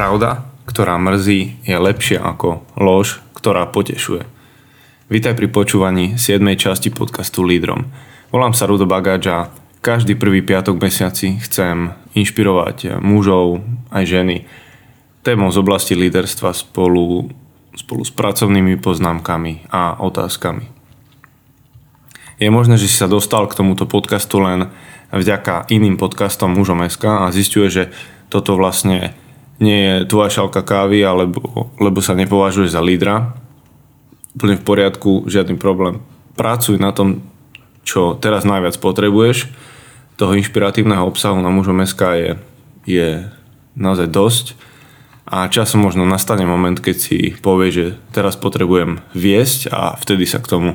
Pravda, ktorá mrzí, je lepšia ako lož, ktorá potešuje. Vítaj pri počúvaní 7. časti podcastu Lídrom. Volám sa Rudo Bagáč a každý prvý piatok mesiaci chcem inšpirovať mužov aj ženy témou z oblasti líderstva spolu, spolu s pracovnými poznámkami a otázkami. Je možné, že si sa dostal k tomuto podcastu len vďaka iným podcastom mužom SK a zistuje, že toto vlastne nie je tvoja šalka kávy, alebo, lebo sa nepovažuješ za lídra, úplne v poriadku, žiadny problém. Pracuj na tom, čo teraz najviac potrebuješ. Toho inšpiratívneho obsahu na mužom SK je, je naozaj dosť a časom možno nastane moment, keď si povie, že teraz potrebujem viesť a vtedy sa k tomu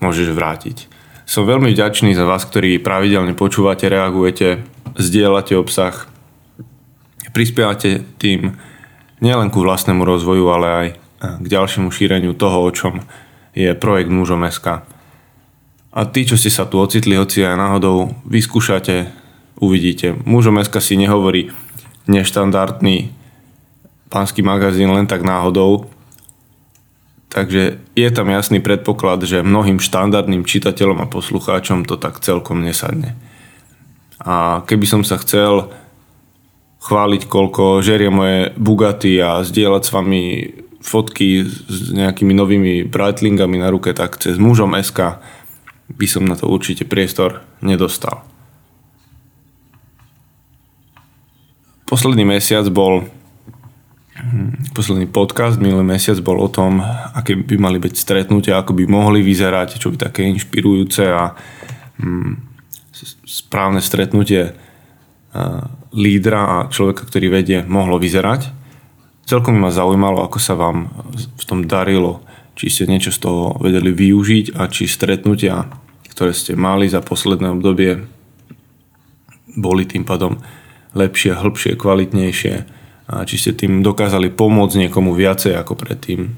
môžeš vrátiť. Som veľmi vďačný za vás, ktorí pravidelne počúvate, reagujete, zdieľate obsah, prispievate tým nielen ku vlastnému rozvoju, ale aj k ďalšiemu šíreniu toho, o čom je projekt Mužom SK. A tí, čo ste sa tu ocitli, hoci aj náhodou vyskúšate, uvidíte. Mužom SK si nehovorí neštandardný pánsky magazín len tak náhodou, Takže je tam jasný predpoklad, že mnohým štandardným čitateľom a poslucháčom to tak celkom nesadne. A keby som sa chcel chváliť, koľko žerie moje Bugatti a zdieľať s vami fotky s nejakými novými Breitlingami na ruke, tak cez mužom SK by som na to určite priestor nedostal. Posledný mesiac bol posledný podcast minulý mesiac bol o tom, aké by mali byť stretnutia, ako by mohli vyzerať, čo by také inšpirujúce a mm, správne stretnutie lídra a človeka, ktorý vedie, mohlo vyzerať. Celkom ma zaujímalo, ako sa vám v tom darilo, či ste niečo z toho vedeli využiť a či stretnutia, ktoré ste mali za posledné obdobie, boli tým pádom lepšie, hĺbšie, kvalitnejšie a či ste tým dokázali pomôcť niekomu viacej ako predtým.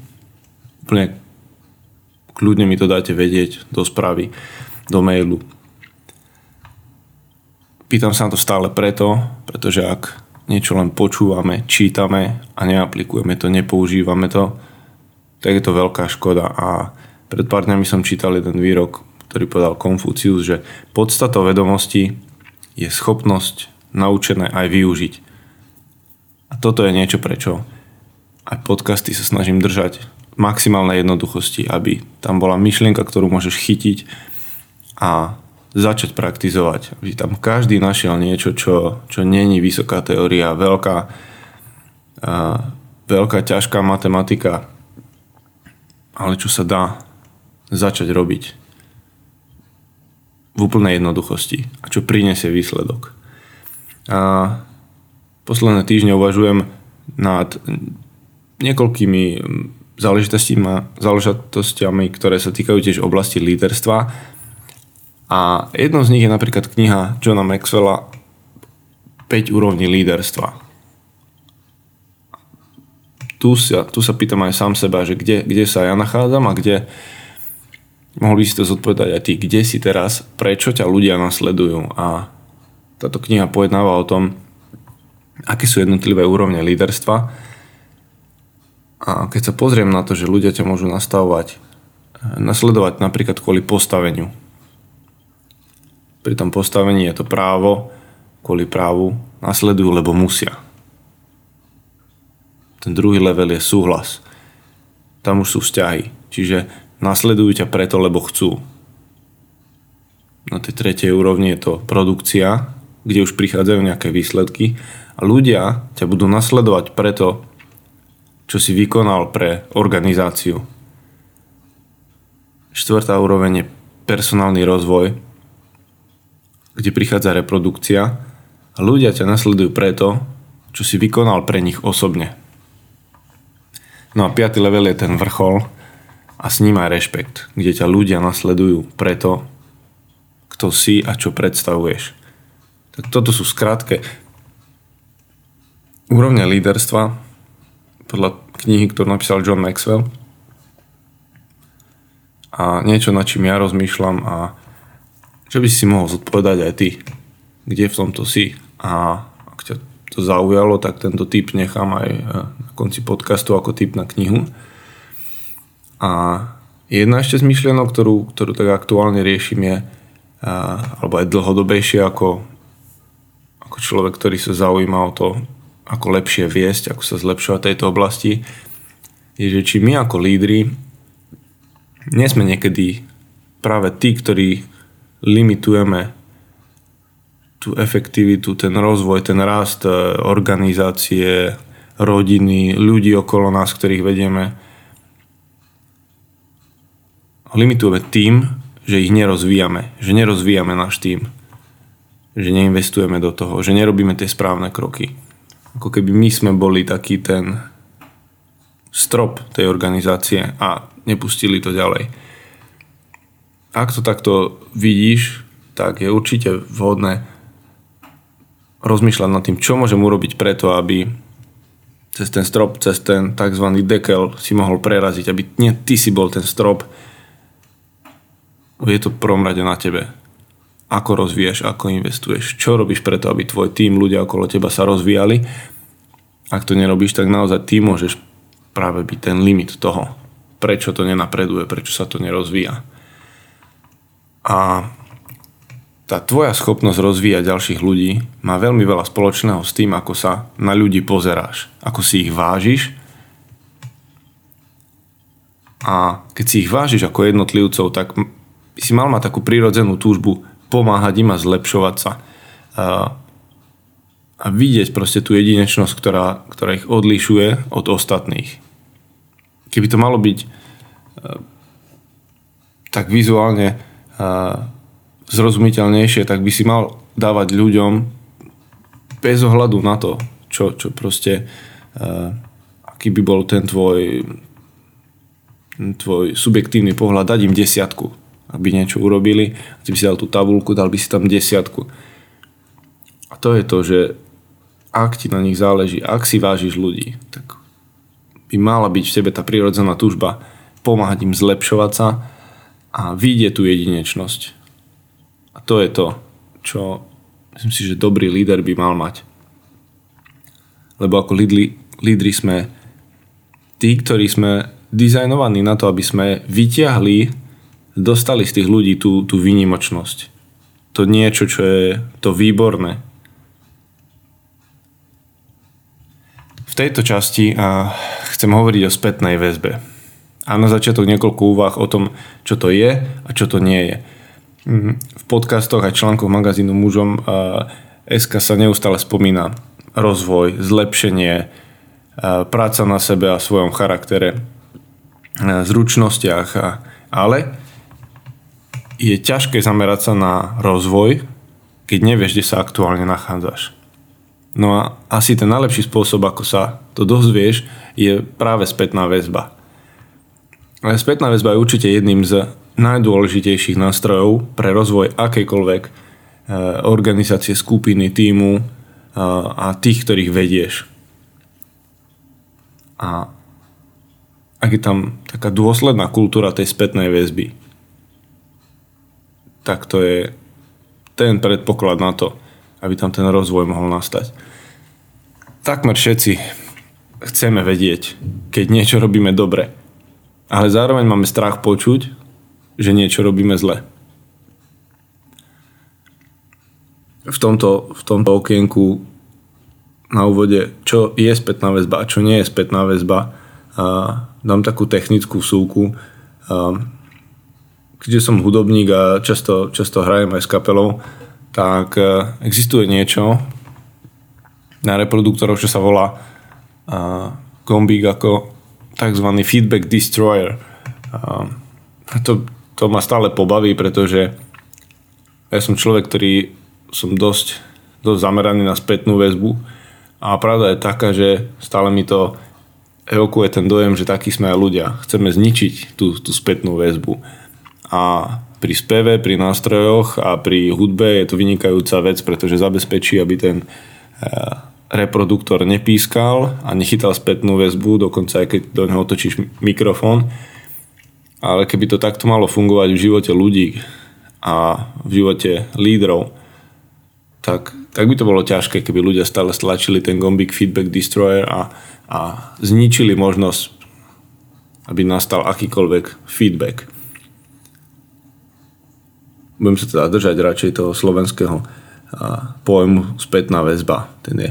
Úplne kľudne mi to dáte vedieť do správy, do mailu. Pýtam sa na to stále preto, pretože ak niečo len počúvame, čítame a neaplikujeme to, nepoužívame to, tak je to veľká škoda. A pred pár dňami som čítal jeden výrok, ktorý povedal Konfucius, že podstatou vedomosti je schopnosť naučené aj využiť. A toto je niečo, prečo aj podcasty sa snažím držať maximálnej jednoduchosti, aby tam bola myšlienka, ktorú môžeš chytiť a začať praktizovať. Aby tam každý našiel niečo, čo, čo není vysoká teória, veľká, a, veľká ťažká matematika, ale čo sa dá začať robiť v úplnej jednoduchosti a čo prinesie výsledok. A posledné týždne uvažujem nad niekoľkými záležitostiami, ktoré sa týkajú tiež oblasti líderstva a jednou z nich je napríklad kniha Johna Maxwella 5 úrovní líderstva. Tu sa, tu sa pýtam aj sám seba, že kde, kde sa ja nachádzam a kde mohli si to zodpovedať aj ty, kde si teraz, prečo ťa ľudia nasledujú? A táto kniha pojednáva o tom, aké sú jednotlivé úrovne líderstva. A keď sa pozriem na to, že ľudia ťa môžu nastavovať, nasledovať napríklad kvôli postaveniu, pri tom postavení je to právo, kvôli právu nasledujú, lebo musia. Ten druhý level je súhlas. Tam už sú vzťahy. Čiže nasledujú ťa preto, lebo chcú. Na tej tretej úrovni je to produkcia, kde už prichádzajú nejaké výsledky a ľudia ťa budú nasledovať preto, čo si vykonal pre organizáciu. Štvrtá úroveň je personálny rozvoj, kde prichádza reprodukcia ľudia ťa nasledujú preto, čo si vykonal pre nich osobne. No a piatý level je ten vrchol a s ním aj rešpekt, kde ťa ľudia nasledujú preto, kto si a čo predstavuješ. Tak toto sú skrátke úrovne líderstva podľa knihy, ktorú napísal John Maxwell a niečo, nad čím ja rozmýšľam a čo by si mohol zodpovedať aj ty? Kde v tomto si? A ak ťa to zaujalo, tak tento tip nechám aj e, na konci podcastu ako tip na knihu. A jedna ešte z myšlienok, ktorú, ktorú tak aktuálne riešim je, e, alebo aj dlhodobejšie ako, ako človek, ktorý sa zaujíma o to, ako lepšie viesť, ako sa zlepšovať tejto oblasti, je, že či my ako lídry nie sme niekedy práve tí, ktorí limitujeme tú efektivitu, ten rozvoj, ten rast e, organizácie, rodiny, ľudí okolo nás, ktorých vedieme. Limitujeme tým, že ich nerozvíjame, že nerozvíjame náš tým, že neinvestujeme do toho, že nerobíme tie správne kroky. Ako keby my sme boli taký ten strop tej organizácie a nepustili to ďalej. Ak to takto vidíš, tak je určite vhodné rozmýšľať nad tým, čo môžem urobiť preto, aby cez ten strop, cez ten tzv. dekel si mohol preraziť, aby nie ty si bol ten strop. Je to v prvom rade na tebe. Ako rozvíjaš, ako investuješ, čo robíš preto, aby tvoj tým, ľudia okolo teba sa rozvíjali. Ak to nerobíš, tak naozaj ty môžeš práve byť ten limit toho, prečo to nenapreduje, prečo sa to nerozvíja. A tá tvoja schopnosť rozvíjať ďalších ľudí má veľmi veľa spoločného s tým, ako sa na ľudí pozeráš, ako si ich vážiš a keď si ich vážiš ako jednotlivcov, tak si mal mať takú prírodzenú túžbu pomáhať im a zlepšovať sa a, a vidieť proste tú jedinečnosť, ktorá, ktorá ich odlišuje od ostatných. Keby to malo byť tak vizuálne zrozumiteľnejšie, tak by si mal dávať ľuďom bez ohľadu na to, čo, čo proste, uh, aký by bol ten tvoj, tvoj subjektívny pohľad, dať im desiatku, aby niečo urobili, ty by si dal tú tabulku, dal by si tam desiatku. A to je to, že ak ti na nich záleží, ak si vážiš ľudí, tak by mala byť v tebe tá prírodzená túžba pomáhať im zlepšovať sa a vidieť tú jedinečnosť a to je to, čo myslím si, že dobrý líder by mal mať. Lebo ako lídli, lídri sme tí, ktorí sme dizajnovaní na to, aby sme vyťahli, dostali z tých ľudí tú, tú výnimočnosť. To niečo, čo je to výborné. V tejto časti a chcem hovoriť o spätnej väzbe. A na začiatok niekoľko úvah o tom, čo to je a čo to nie je. Mhm. V podcastoch aj článkoch magazínu mužom SK sa neustále spomína rozvoj, zlepšenie, práca na sebe a svojom charaktere, zručnostiach, ale je ťažké zamerať sa na rozvoj, keď nevieš, kde sa aktuálne nachádzaš. No a asi ten najlepší spôsob, ako sa to dozvieš, je práve spätná väzba. Spätná väzba je určite jedným z najdôležitejších nástrojov pre rozvoj akejkoľvek eh, organizácie, skupiny, týmu eh, a tých, ktorých vedieš. A ak je tam taká dôsledná kultúra tej spätnej väzby, tak to je ten predpoklad na to, aby tam ten rozvoj mohol nastať. Takmer všetci chceme vedieť, keď niečo robíme dobre. Ale zároveň máme strach počuť, že niečo robíme zle. V tomto, v tomto okienku na úvode, čo je spätná väzba a čo nie je spätná väzba, a dám takú technickú súku. A keďže som hudobník a často, často hrajem aj s kapelou, tak e, existuje niečo na reproduktoroch, čo sa volá gombík ako tzv. feedback destroyer. A to to ma stále pobaví, pretože ja som človek, ktorý som dosť, dosť zameraný na spätnú väzbu a pravda je taká, že stále mi to evokuje ten dojem, že takí sme aj ľudia. Chceme zničiť tú, tú spätnú väzbu. A pri speve, pri nástrojoch a pri hudbe je to vynikajúca vec, pretože zabezpečí, aby ten eh, reproduktor nepískal a nechytal spätnú väzbu, dokonca aj keď do neho otočíš mikrofón, ale keby to takto malo fungovať v živote ľudí a v živote lídrov, tak tak by to bolo ťažké, keby ľudia stále stlačili ten gombík Feedback Destroyer a, a zničili možnosť, aby nastal akýkoľvek feedback. Budem sa teda držať radšej toho slovenského pojmu spätná väzba. Ten je,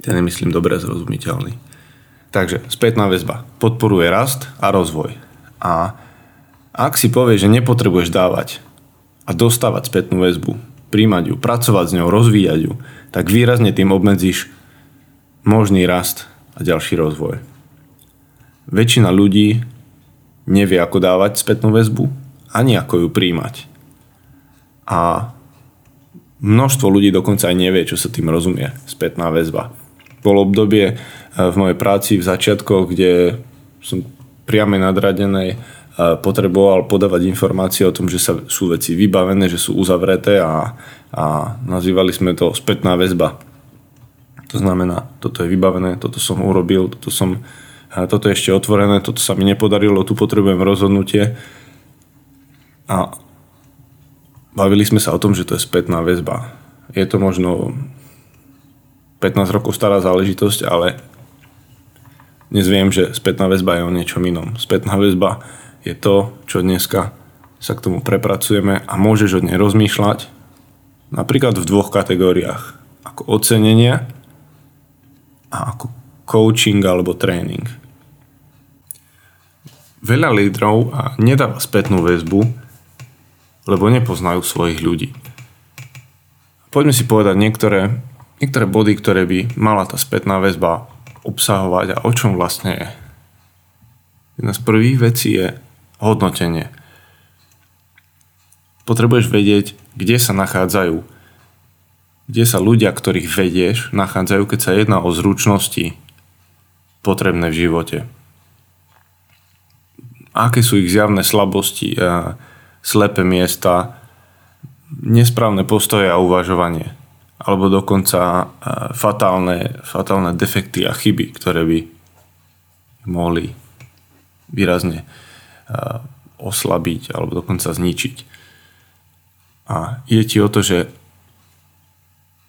ten je myslím dobre zrozumiteľný. Takže spätná väzba podporuje rast a rozvoj. A ak si povieš, že nepotrebuješ dávať a dostávať spätnú väzbu, príjmať ju, pracovať s ňou, rozvíjať ju, tak výrazne tým obmedzíš možný rast a ďalší rozvoj. Väčšina ľudí nevie, ako dávať spätnú väzbu, ani ako ju príjmať. A množstvo ľudí dokonca aj nevie, čo sa tým rozumie, spätná väzba. Bolo obdobie eh, v mojej práci v začiatkoch, kde som priame nadradenej potreboval podávať informácie o tom, že sa, sú veci vybavené, že sú uzavreté a, a nazývali sme to spätná väzba. To znamená, toto je vybavené, toto som urobil, toto, som, toto je ešte otvorené, toto sa mi nepodarilo, tu potrebujem rozhodnutie. A bavili sme sa o tom, že to je spätná väzba. Je to možno 15 rokov stará záležitosť, ale dnes viem, že spätná väzba je o niečom inom. Spätná väzba je to, čo dneska sa k tomu prepracujeme a môžeš od nej rozmýšľať napríklad v dvoch kategóriách. Ako ocenenie a ako coaching alebo tréning. Veľa lídrov nedáva spätnú väzbu, lebo nepoznajú svojich ľudí. Poďme si povedať niektoré, niektoré body, ktoré by mala tá spätná väzba obsahovať a o čom vlastne je. Jedna z prvých vecí je hodnotenie. Potrebuješ vedieť, kde sa nachádzajú, kde sa ľudia, ktorých vedieš, nachádzajú, keď sa jedná o zručnosti potrebné v živote. Aké sú ich zjavné slabosti, slepé miesta, nesprávne postoje a uvažovanie. Alebo dokonca fatálne, fatálne defekty a chyby, ktoré by mohli výrazne oslabiť alebo dokonca zničiť. A ide ti o to, že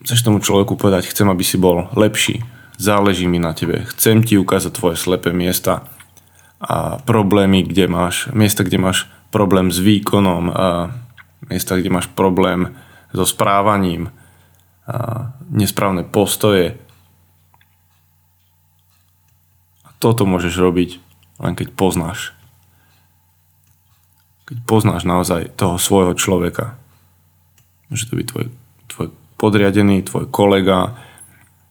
chceš tomu človeku povedať, chcem, aby si bol lepší, záleží mi na tebe, chcem ti ukázať tvoje slepé miesta a problémy, kde máš, miesta, kde máš problém s výkonom, a miesta, kde máš problém so správaním, nesprávne postoje. A toto môžeš robiť len keď poznáš keď poznáš naozaj toho svojho človeka. Môže to byť tvoj, tvoj podriadený, tvoj kolega,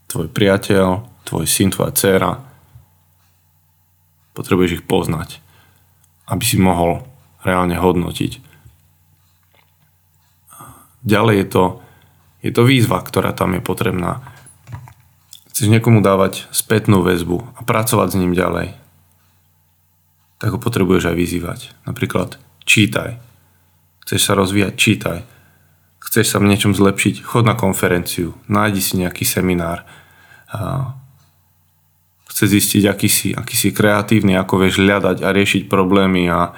tvoj priateľ, tvoj syn, tvoja dcéra. Potrebuješ ich poznať, aby si mohol reálne hodnotiť. Ďalej je to, je to výzva, ktorá tam je potrebná. Chceš niekomu dávať spätnú väzbu a pracovať s ním ďalej, tak ho potrebuješ aj vyzývať. Napríklad čítaj. Chceš sa rozvíjať, čítaj. Chceš sa v niečom zlepšiť, chod na konferenciu, nájdi si nejaký seminár. Chceš zistiť, aký si, aký si kreatívny, ako vieš hľadať a riešiť problémy a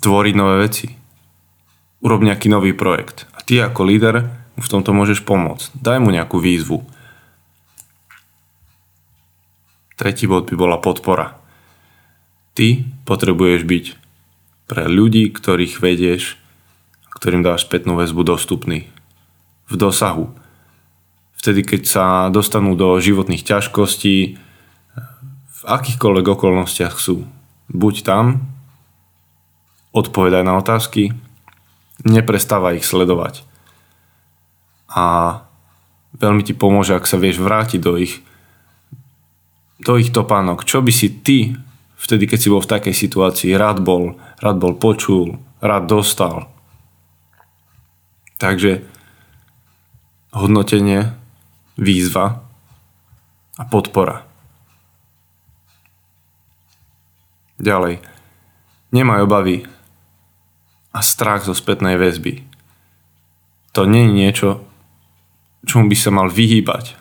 tvoriť nové veci. Urob nejaký nový projekt. A ty ako líder mu v tomto môžeš pomôcť. Daj mu nejakú výzvu. Tretí bod by bola podpora. Ty potrebuješ byť pre ľudí, ktorých vedieš, ktorým dáš spätnú väzbu dostupný. V dosahu. Vtedy, keď sa dostanú do životných ťažkostí, v akýchkoľvek okolnostiach sú. Buď tam, odpovedaj na otázky, neprestávaj ich sledovať. A veľmi ti pomôže, ak sa vieš vrátiť do ich, do ich topánok. Čo by si ty vtedy, keď si bol v takej situácii, rád bol, rád bol počul, rád dostal. Takže hodnotenie, výzva a podpora. Ďalej. Nemaj obavy a strach zo spätnej väzby. To nie je niečo, čomu by sa mal vyhýbať.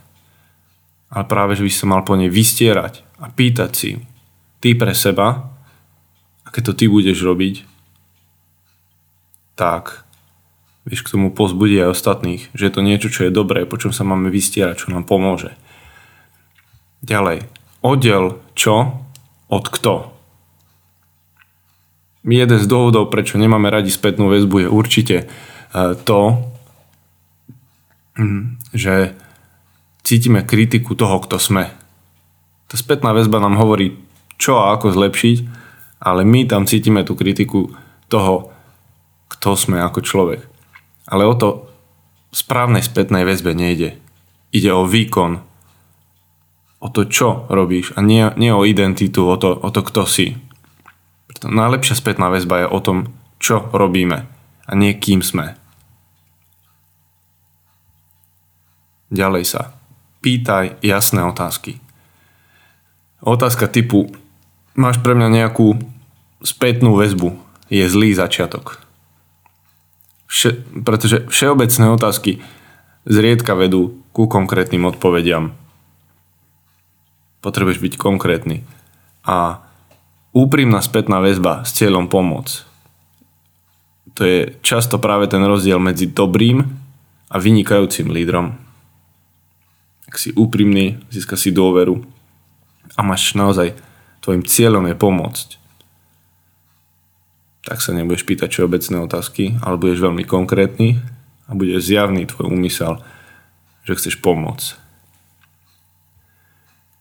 Ale práve, že by sa mal po nej vystierať a pýtať si, ty pre seba, a keď to ty budeš robiť, tak Vieš k tomu pozbudí aj ostatných, že je to niečo, čo je dobré, po čom sa máme vystierať, čo nám pomôže. Ďalej. Oddel čo od kto. Jeden z dôvodov, prečo nemáme radi spätnú väzbu, je určite e, to, hm, že cítime kritiku toho, kto sme. Tá spätná väzba nám hovorí, čo a ako zlepšiť, ale my tam cítime tú kritiku toho, kto sme ako človek. Ale o to správnej spätnej väzbe nejde. Ide o výkon, o to, čo robíš a nie, nie o identitu, o to, o to, kto si. Preto najlepšia spätná väzba je o tom, čo robíme a nie kým sme. Ďalej sa. Pýtaj jasné otázky. Otázka typu máš pre mňa nejakú spätnú väzbu. Je zlý začiatok. Vše, pretože všeobecné otázky zriedka vedú ku konkrétnym odpovediam. Potrebuješ byť konkrétny. A úprimná spätná väzba s cieľom pomôcť. To je často práve ten rozdiel medzi dobrým a vynikajúcim lídrom. Ak si úprimný, získa si dôveru a máš naozaj, tvojim cieľom je pomôcť. Tak sa nebudeš pýtať všeobecné otázky, ale budeš veľmi konkrétny a bude zjavný tvoj úmysel, že chceš pomôcť.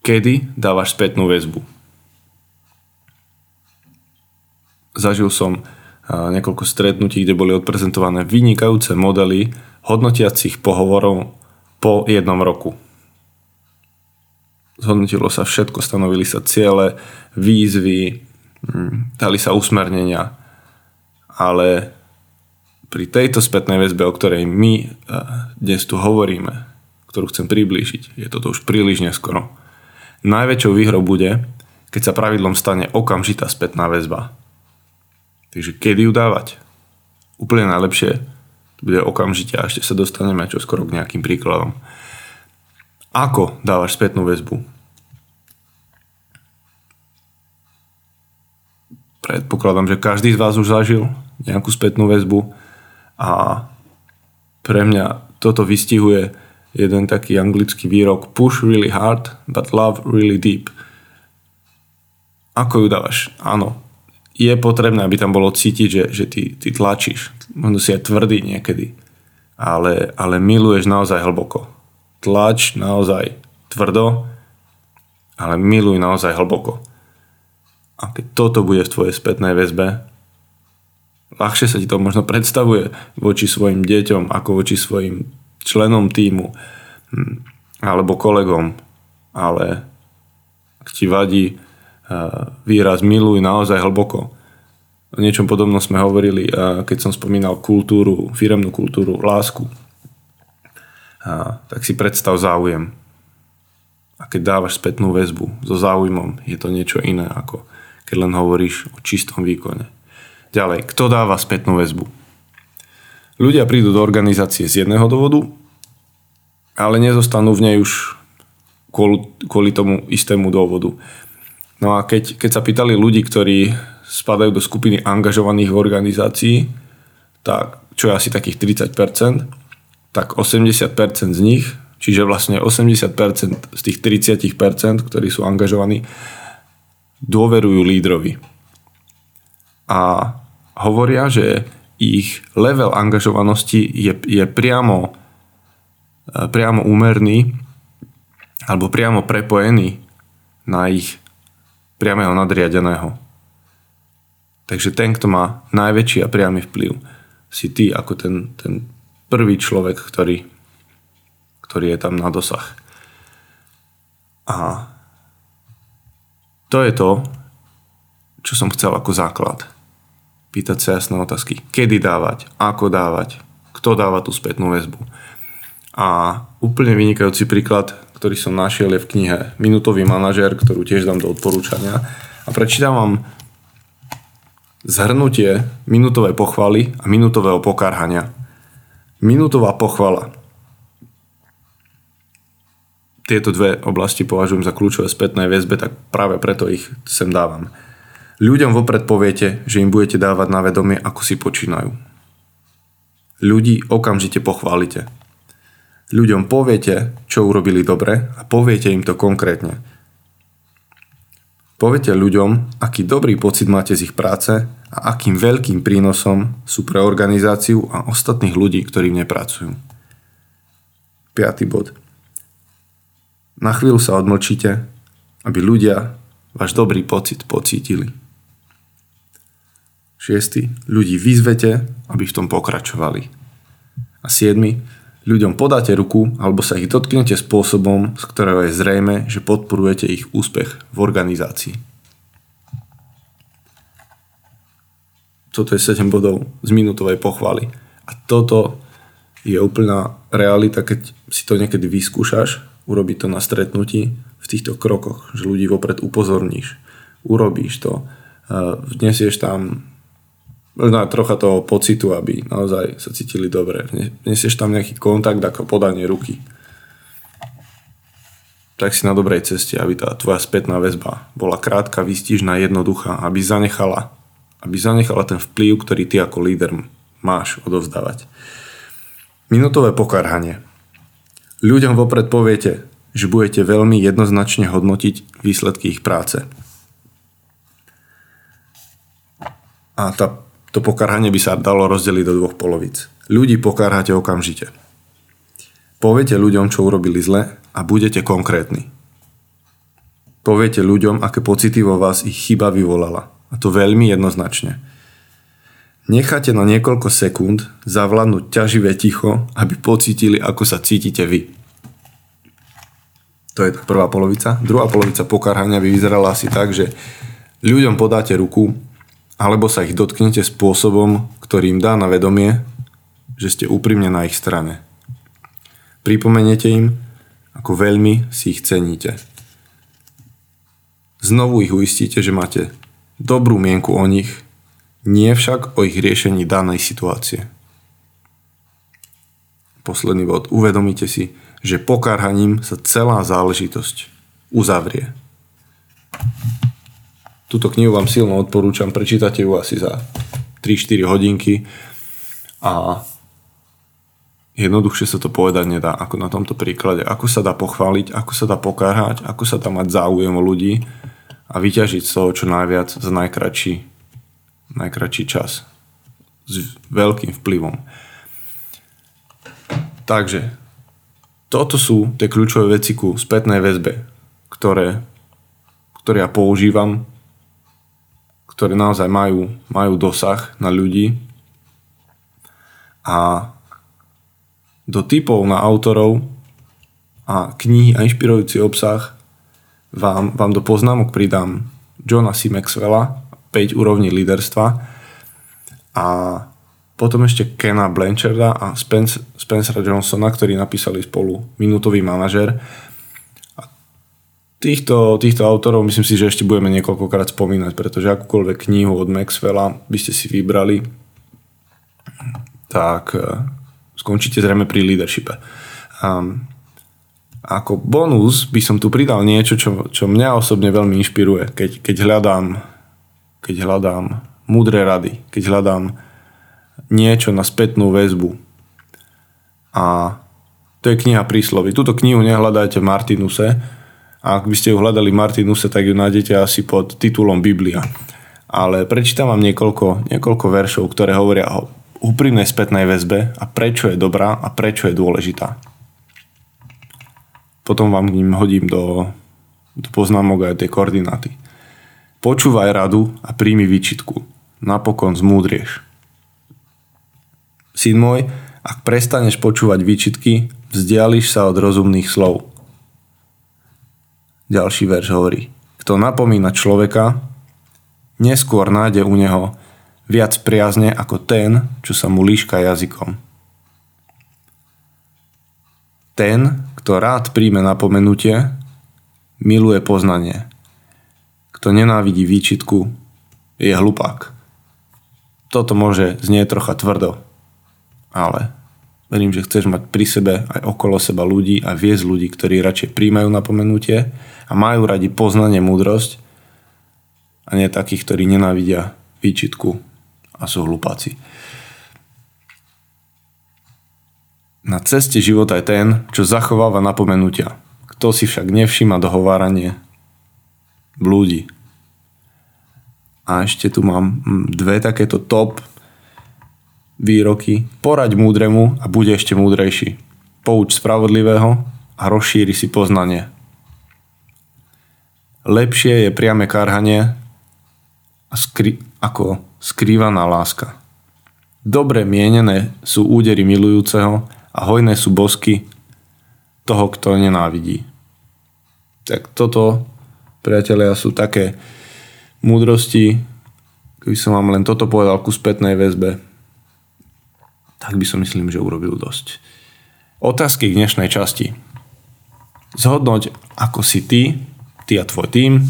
Kedy dávaš spätnú väzbu? zažil som niekoľko stretnutí, kde boli odprezentované vynikajúce modely hodnotiacich pohovorov po jednom roku. Zhodnotilo sa všetko, stanovili sa ciele, výzvy, mm, dali sa usmernenia, ale pri tejto spätnej väzbe, o ktorej my dnes tu hovoríme, ktorú chcem priblížiť, je toto už príliš neskoro. Najväčšou výhrou bude, keď sa pravidlom stane okamžitá spätná väzba Takže kedy ju dávať? Úplne najlepšie bude okamžite a ešte sa dostaneme čo skoro k nejakým príkladom. Ako dávaš spätnú väzbu? Predpokladám, že každý z vás už zažil nejakú spätnú väzbu a pre mňa toto vystihuje jeden taký anglický výrok push really hard, but love really deep. Ako ju dávaš? Áno, je potrebné, aby tam bolo cítiť, že, že ty, ty tlačíš. Možno si aj tvrdý niekedy. Ale, ale miluješ naozaj hlboko. Tlač naozaj tvrdo, ale miluj naozaj hlboko. A keď toto bude v tvojej spätnej väzbe, ľahšie sa ti to možno predstavuje voči svojim deťom, ako voči svojim členom týmu hm, alebo kolegom. Ale ak ti vadí výraz miluj naozaj hlboko. O niečom podobnom sme hovorili, keď som spomínal kultúru, firemnú kultúru, lásku. A, tak si predstav záujem. A keď dávaš spätnú väzbu so záujmom, je to niečo iné, ako keď len hovoríš o čistom výkone. Ďalej, kto dáva spätnú väzbu? Ľudia prídu do organizácie z jedného dôvodu, ale nezostanú v nej už kvôli, kvôli tomu istému dôvodu. No a keď, keď sa pýtali ľudí, ktorí spadajú do skupiny angažovaných organizácií, tak, čo je asi takých 30%, tak 80% z nich, čiže vlastne 80% z tých 30%, ktorí sú angažovaní, dôverujú lídrovi. A hovoria, že ich level angažovanosti je, je priamo, priamo úmerný alebo priamo prepojený na ich priamého nadriadeného. Takže ten, kto má najväčší a priamy vplyv, si ty ako ten, ten prvý človek, ktorý, ktorý je tam na dosah. A to je to, čo som chcel ako základ. Pýtať sa jasné otázky. Kedy dávať, ako dávať, kto dáva tú spätnú väzbu. A úplne vynikajúci príklad ktorý som našiel, je v knihe Minutový manažer, ktorú tiež dám do odporúčania. A prečítam vám zhrnutie minutové pochvaly a minutového pokarhania. Minutová pochvala. Tieto dve oblasti považujem za kľúčové spätnej väzbe, tak práve preto ich sem dávam. Ľuďom vopred poviete, že im budete dávať na vedomie, ako si počínajú. Ľudí okamžite pochválite. Ľuďom poviete, čo urobili dobre a poviete im to konkrétne. Poviete ľuďom, aký dobrý pocit máte z ich práce a akým veľkým prínosom sú pre organizáciu a ostatných ľudí, ktorí v nej pracujú. 5. bod. Na chvíľu sa odmlčíte, aby ľudia váš dobrý pocit pocítili. 6. Ľudí vyzvete, aby v tom pokračovali. A 7 ľuďom podáte ruku alebo sa ich dotknete spôsobom, z ktorého je zrejme, že podporujete ich úspech v organizácii. Toto je 7 bodov z minútovej pochvaly. A toto je úplná realita, keď si to niekedy vyskúšaš, urobiť to na stretnutí v týchto krokoch, že ľudí vopred upozorníš, urobíš to, vnesieš tam možno aj trocha toho pocitu, aby naozaj sa cítili dobre. Nesieš tam nejaký kontakt ako podanie ruky. Tak si na dobrej ceste, aby tá tvoja spätná väzba bola krátka, výstižná, jednoduchá, aby zanechala, aby zanechala ten vplyv, ktorý ty ako líder máš odovzdávať. Minutové pokarhanie. Ľuďom vopred poviete, že budete veľmi jednoznačne hodnotiť výsledky ich práce. A tá to pokarhanie by sa dalo rozdeliť do dvoch polovíc. Ľudí pokárhate okamžite. Poviete ľuďom, čo urobili zle a budete konkrétni. Poviete ľuďom, aké pocity vo vás ich chyba vyvolala. A to veľmi jednoznačne. Necháte na niekoľko sekúnd zavládnuť ťaživé ticho, aby pocítili, ako sa cítite vy. To je tá prvá polovica. Druhá polovica pokarhania by vyzerala asi tak, že ľuďom podáte ruku alebo sa ich dotknete spôsobom, ktorý im dá na vedomie, že ste úprimne na ich strane. Pripomeniete im, ako veľmi si ich ceníte. Znovu ich uistíte, že máte dobrú mienku o nich, nie však o ich riešení danej situácie. Posledný bod. Uvedomíte si, že pokárhaním sa celá záležitosť uzavrie. Túto knihu vám silno odporúčam, prečítate ju asi za 3-4 hodinky a jednoduchšie sa to povedať nedá ako na tomto príklade. Ako sa dá pochváliť, ako sa dá pokárhať, ako sa dá mať záujem o ľudí a vyťažiť z toho čo najviac za najkračší, najkračší čas s veľkým vplyvom. Takže toto sú tie kľúčové veci ku spätnej väzbe, ktoré, ktoré ja používam ktoré naozaj majú, majú dosah na ľudí. A do typov na autorov a knihy a inšpirujúci obsah vám, vám do poznámok pridám Johna C. Maxwella, 5 úrovní líderstva a potom ešte Kena Blancharda a Spencera Johnsona, ktorí napísali spolu Minútový manažer Týchto, týchto autorov myslím si, že ešte budeme niekoľkokrát spomínať, pretože akúkoľvek knihu od Maxwella by ste si vybrali, tak e, skončíte zrejme pri leadershipe. Um, ako bonus by som tu pridal niečo, čo, čo mňa osobne veľmi inšpiruje, keď, keď hľadám keď hľadám múdre rady, keď hľadám niečo na spätnú väzbu. A to je kniha príslovy. Túto knihu nehľadajte v Martinuse, a ak by ste ju hľadali Martinuse, tak ju nájdete asi pod titulom Biblia. Ale prečítam vám niekoľko, niekoľko veršov, ktoré hovoria o úprimnej spätnej väzbe a prečo je dobrá a prečo je dôležitá. Potom vám k ním hodím do, do poznámok aj tie koordináty. Počúvaj radu a príjmi výčitku. Napokon zmúdrieš. Syn môj, ak prestaneš počúvať výčitky, vzdiališ sa od rozumných slov. Ďalší verš hovorí, kto napomína človeka, neskôr nájde u neho viac priazne ako ten, čo sa mu líška jazykom. Ten, kto rád príjme napomenutie, miluje poznanie. Kto nenávidí výčitku, je hlupák. Toto môže znieť trocha tvrdo, ale verím, že chceš mať pri sebe aj okolo seba ľudí a viesť ľudí, ktorí radšej príjmajú napomenutie a majú radi poznanie, múdrosť a nie takých, ktorí nenávidia výčitku a sú hlupáci. Na ceste života je ten, čo zachováva napomenutia. Kto si však nevšíma dohováranie, blúdi. A ešte tu mám mm, dve takéto top výroky. Poraď múdremu a bude ešte múdrejší. Pouč spravodlivého a rozšíri si poznanie. Lepšie je priame karhanie skry- ako skrývaná láska. Dobre mienené sú údery milujúceho a hojné sú bosky toho, kto nenávidí. Tak toto, priatelia, sú také múdrosti, keby som vám len toto povedal ku spätnej väzbe, tak by som myslím, že urobil dosť. Otázky k dnešnej časti. Zhodnoť, ako si ty, ty a tvoj tým,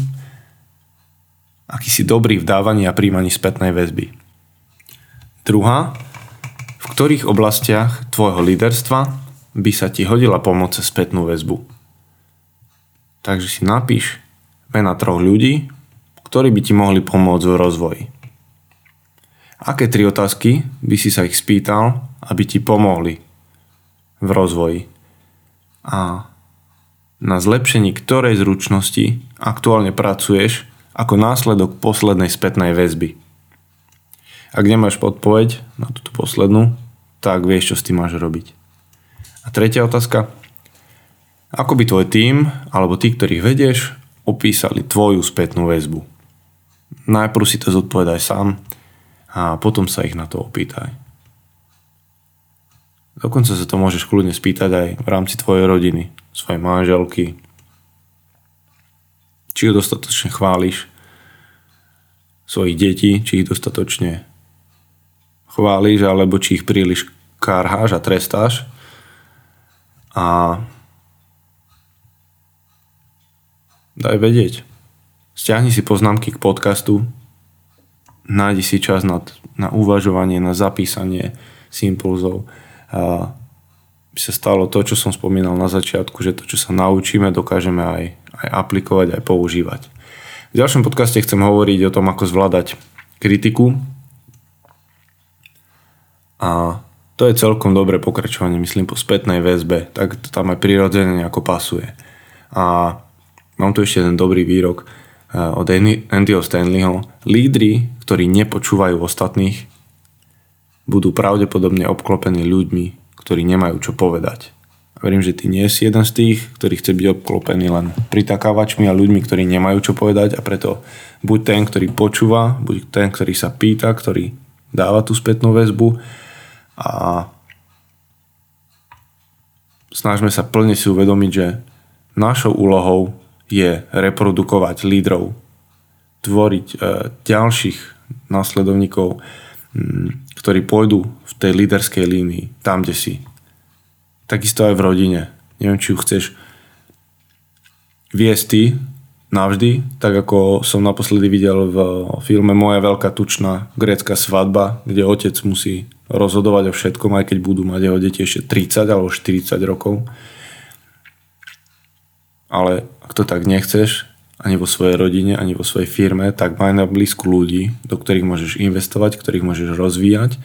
aký si dobrý v dávaní a príjmaní spätnej väzby. Druhá, v ktorých oblastiach tvojho líderstva by sa ti hodila pomoc cez spätnú väzbu. Takže si napíš mena troch ľudí, ktorí by ti mohli pomôcť v rozvoji. Aké tri otázky by si sa ich spýtal, aby ti pomohli v rozvoji? A na zlepšení ktorej zručnosti aktuálne pracuješ ako následok poslednej spätnej väzby. Ak nemáš podpoveď na túto poslednú, tak vieš, čo s tým máš robiť. A tretia otázka. Ako by tvoj tým, alebo tí, ktorých vedieš, opísali tvoju spätnú väzbu? Najprv si to zodpovedaj sám a potom sa ich na to opýtaj. Dokonca sa to môžeš kľudne spýtať aj v rámci tvojej rodiny, svojej manželky, či ju dostatočne chváliš, svojich detí, či ich dostatočne chváliš, alebo či ich príliš kárháš a trestáš. A daj vedieť. Stiahni si poznámky k podcastu, nájdi si čas na, na uvažovanie, na zapísanie si impulzov. A sa stalo to, čo som spomínal na začiatku, že to, čo sa naučíme, dokážeme aj, aj aplikovať, aj používať. V ďalšom podcaste chcem hovoriť o tom, ako zvládať kritiku, a to je celkom dobré pokračovanie, myslím, po spätnej väzbe, tak to tam aj prirodzene nejako pasuje. A mám tu ešte jeden dobrý výrok od Andyho Stanleyho. Lídry, ktorí nepočúvajú ostatných, budú pravdepodobne obklopení ľuďmi, ktorí nemajú čo povedať. A verím, že ty nie si jeden z tých, ktorí chce byť obklopený len pritakávačmi a ľuďmi, ktorí nemajú čo povedať a preto buď ten, ktorý počúva, buď ten, ktorý sa pýta, ktorý dáva tú spätnú väzbu a snažme sa plne si uvedomiť, že našou úlohou je reprodukovať lídrov, tvoriť e, ďalších následovníkov, ktorí pôjdu v tej líderskej línii, tam, kde si. Takisto aj v rodine. Neviem, či ju chceš viesť ty navždy, tak ako som naposledy videl v filme Moja veľká tučná grécka svadba, kde otec musí rozhodovať o všetkom, aj keď budú mať jeho deti ešte 30 alebo 40 rokov. Ale ak to tak nechceš, ani vo svojej rodine, ani vo svojej firme, tak maj na blízku ľudí, do ktorých môžeš investovať, ktorých môžeš rozvíjať,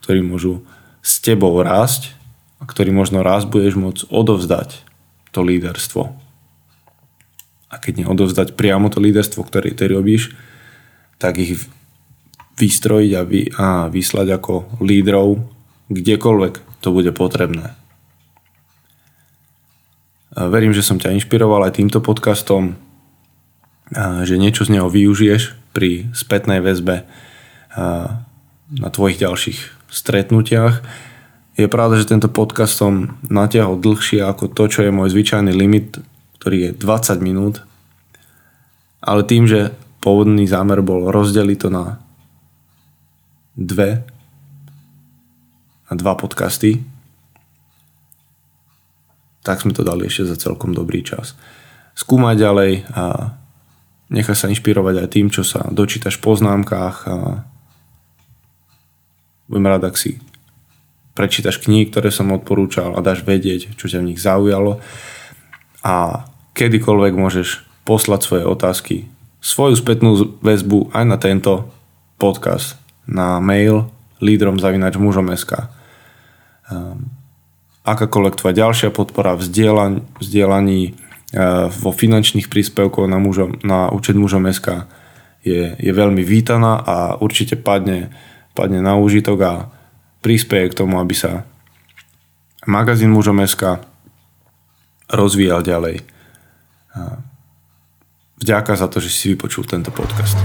ktorí môžu s tebou rásť a ktorí možno raz budeš môcť odovzdať to líderstvo. A keď neodovzdať priamo to líderstvo, ktoré ty robíš, tak ich vystrojiť a, vy, a vyslať ako lídrov kdekoľvek to bude potrebné. Verím, že som ťa inšpiroval aj týmto podcastom, že niečo z neho využiješ pri spätnej väzbe na tvojich ďalších stretnutiach. Je pravda, že tento podcast som natiahol dlhšie ako to, čo je môj zvyčajný limit, ktorý je 20 minút. Ale tým, že pôvodný zámer bol rozdeliť to na dve a dva podcasty, tak sme to dali ešte za celkom dobrý čas. Skúmaj ďalej a nechaj sa inšpirovať aj tým, čo sa dočítaš v poznámkach a budem rád, ak si prečítaš knihy, ktoré som odporúčal a dáš vedieť, čo ťa v nich zaujalo a kedykoľvek môžeš poslať svoje otázky, svoju spätnú väzbu aj na tento podcast na mail lídrom zavinač mužom.sk. Ehm, akákoľvek tvoja ďalšia podpora v vzdielaní e, vo finančných príspevkoch na, mužom, na účet mužom SK je, je veľmi vítaná a určite padne, padne na úžitok a prispieje k tomu, aby sa magazín mužom SK rozvíjal ďalej. Vďaka za to, že si vypočul tento podcast.